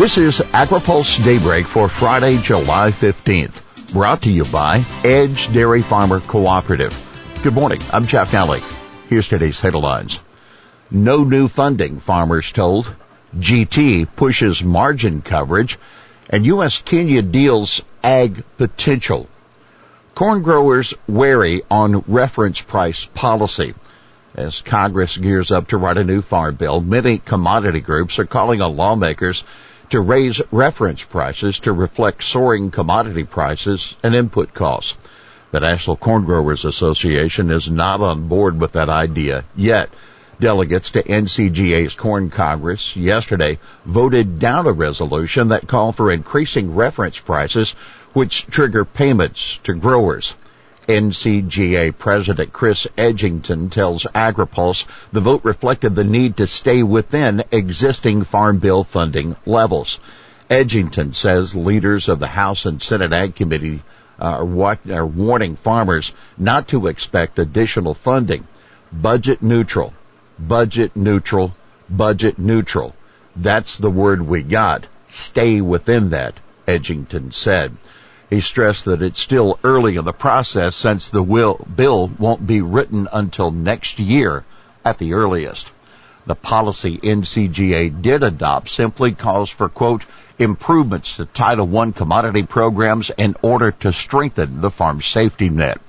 This is AgriPulse Daybreak for Friday, July 15th. Brought to you by Edge Dairy Farmer Cooperative. Good morning. I'm Jeff Nalley. Here's today's headlines. No new funding, farmers told. GT pushes margin coverage and U.S. Kenya deals ag potential. Corn growers wary on reference price policy. As Congress gears up to write a new farm bill, many commodity groups are calling on lawmakers to raise reference prices to reflect soaring commodity prices and input costs. The National Corn Growers Association is not on board with that idea yet. Delegates to NCGA's Corn Congress yesterday voted down a resolution that called for increasing reference prices which trigger payments to growers. NCGA President Chris Edgington tells AgriPulse the vote reflected the need to stay within existing Farm Bill funding levels. Edgington says leaders of the House and Senate Ag Committee uh, are, what, are warning farmers not to expect additional funding. Budget neutral, budget neutral, budget neutral. That's the word we got. Stay within that, Edgington said. He stressed that it's still early in the process since the will, bill won't be written until next year at the earliest. The policy NCGA did adopt simply calls for quote, improvements to Title I commodity programs in order to strengthen the farm safety net.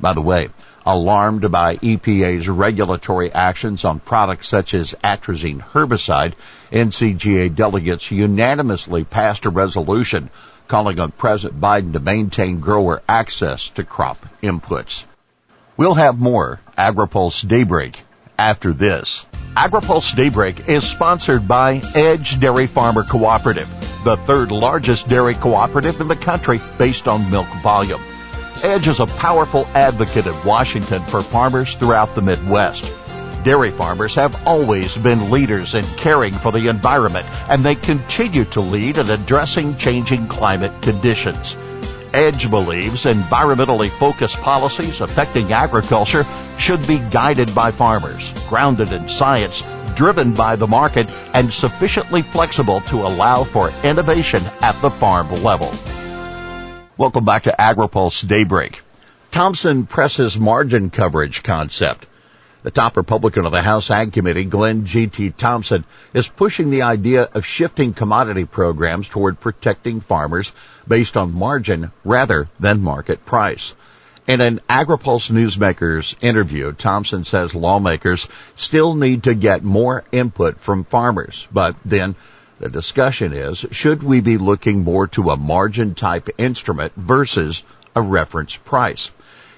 By the way, alarmed by EPA's regulatory actions on products such as atrazine herbicide, NCGA delegates unanimously passed a resolution calling on President Biden to maintain grower access to crop inputs. We'll have more AgriPulse Daybreak after this. AgriPulse Daybreak is sponsored by Edge Dairy Farmer Cooperative, the third largest dairy cooperative in the country based on milk volume. Edge is a powerful advocate in Washington for farmers throughout the Midwest. Dairy farmers have always been leaders in caring for the environment, and they continue to lead in addressing changing climate conditions. Edge believes environmentally focused policies affecting agriculture should be guided by farmers, grounded in science, driven by the market, and sufficiently flexible to allow for innovation at the farm level. Welcome back to AgriPulse Daybreak. Thompson presses margin coverage concept. The top Republican of the House Ag Committee, Glenn G.T. Thompson, is pushing the idea of shifting commodity programs toward protecting farmers based on margin rather than market price. In an AgriPulse Newsmakers interview, Thompson says lawmakers still need to get more input from farmers, but then the discussion is, should we be looking more to a margin type instrument versus a reference price?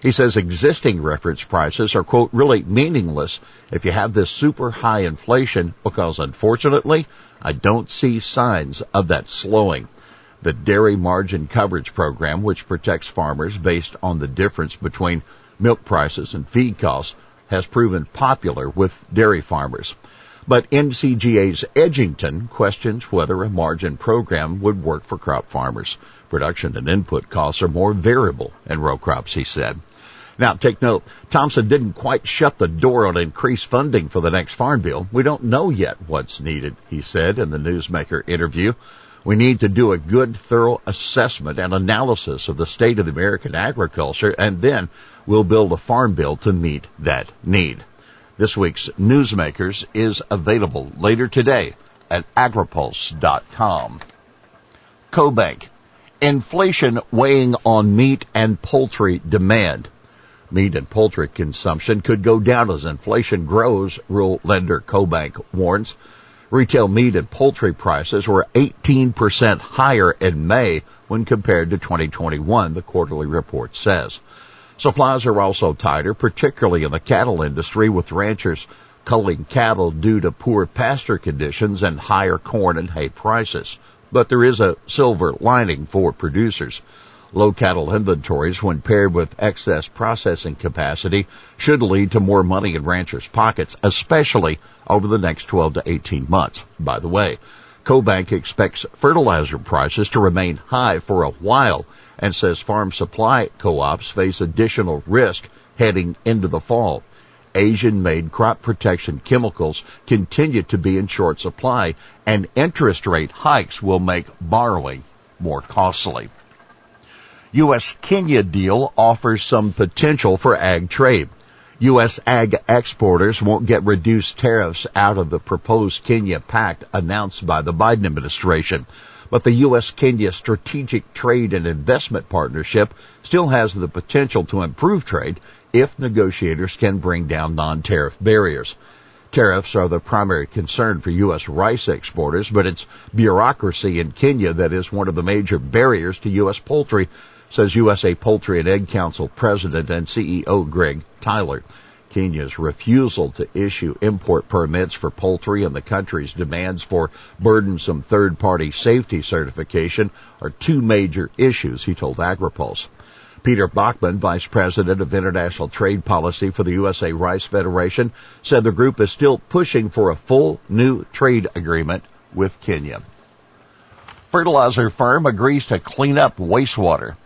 He says existing reference prices are quote really meaningless if you have this super high inflation because unfortunately I don't see signs of that slowing. The Dairy Margin Coverage Program, which protects farmers based on the difference between milk prices and feed costs, has proven popular with dairy farmers. But NCGA's Edgington questions whether a margin program would work for crop farmers. Production and input costs are more variable in row crops, he said. Now, take note, Thompson didn't quite shut the door on increased funding for the next farm bill. We don't know yet what's needed, he said in the newsmaker interview. We need to do a good, thorough assessment and analysis of the state of American agriculture, and then we'll build a farm bill to meet that need. This week's Newsmakers is available later today at agripulse.com. CoBank. Inflation weighing on meat and poultry demand. Meat and poultry consumption could go down as inflation grows, rural lender CoBank warns. Retail meat and poultry prices were 18% higher in May when compared to 2021, the quarterly report says. Supplies are also tighter, particularly in the cattle industry, with ranchers culling cattle due to poor pasture conditions and higher corn and hay prices. But there is a silver lining for producers. Low cattle inventories, when paired with excess processing capacity, should lead to more money in ranchers' pockets, especially over the next 12 to 18 months. By the way, CoBank expects fertilizer prices to remain high for a while and says farm supply co-ops face additional risk heading into the fall. Asian-made crop protection chemicals continue to be in short supply and interest rate hikes will make borrowing more costly. U.S. Kenya deal offers some potential for ag trade. U.S. ag exporters won't get reduced tariffs out of the proposed Kenya pact announced by the Biden administration. But the U.S. Kenya Strategic Trade and Investment Partnership still has the potential to improve trade if negotiators can bring down non-tariff barriers. Tariffs are the primary concern for U.S. rice exporters, but it's bureaucracy in Kenya that is one of the major barriers to U.S. poultry says USA Poultry and Egg Council President and CEO Greg Tyler. Kenya's refusal to issue import permits for poultry and the country's demands for burdensome third-party safety certification are two major issues, he told AgriPulse. Peter Bachmann, Vice President of International Trade Policy for the USA Rice Federation, said the group is still pushing for a full new trade agreement with Kenya. Fertilizer firm agrees to clean up wastewater.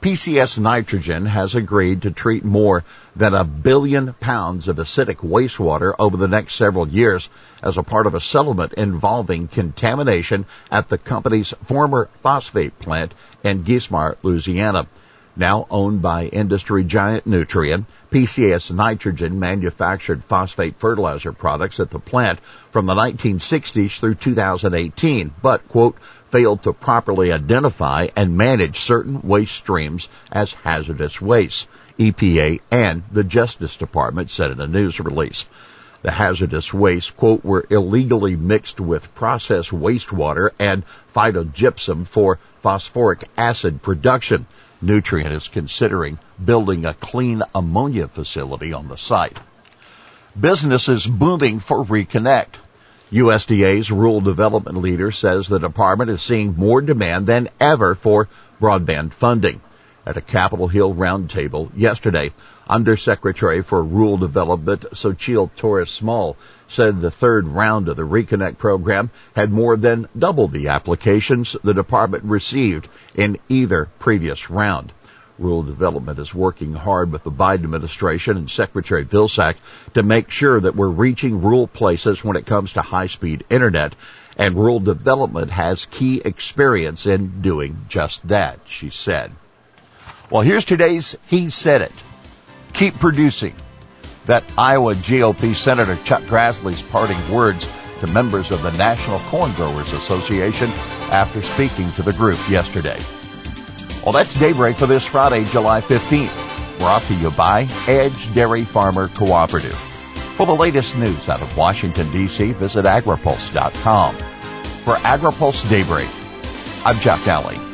PCS Nitrogen has agreed to treat more than a billion pounds of acidic wastewater over the next several years as a part of a settlement involving contamination at the company's former phosphate plant in Geismar, Louisiana. Now owned by industry giant Nutrien, PCS Nitrogen manufactured phosphate fertilizer products at the plant from the 1960s through 2018, but, quote, failed to properly identify and manage certain waste streams as hazardous waste. EPA and the Justice Department said in a news release. The hazardous waste, quote, were illegally mixed with processed wastewater and phosphogypsum for phosphoric acid production. Nutrien is considering building a clean ammonia facility on the site. Business is booming for Reconnect. USDA's rural development leader says the department is seeing more demand than ever for broadband funding. At a Capitol Hill roundtable yesterday, Undersecretary for Rural Development Xochitl Torres Small said the third round of the Reconnect program had more than double the applications the department received in either previous round. Rural Development is working hard with the Biden administration and Secretary Vilsack to make sure that we're reaching rural places when it comes to high-speed internet, and Rural Development has key experience in doing just that, she said. Well, here's today's He Said It. Keep producing. That Iowa GOP Senator Chuck Grassley's parting words to members of the National Corn Growers Association after speaking to the group yesterday. Well, that's Daybreak for this Friday, July 15th. Brought to you by Edge Dairy Farmer Cooperative. For the latest news out of Washington, D.C., visit agripulse.com. For AgriPulse Daybreak, I'm Jeff Nalley.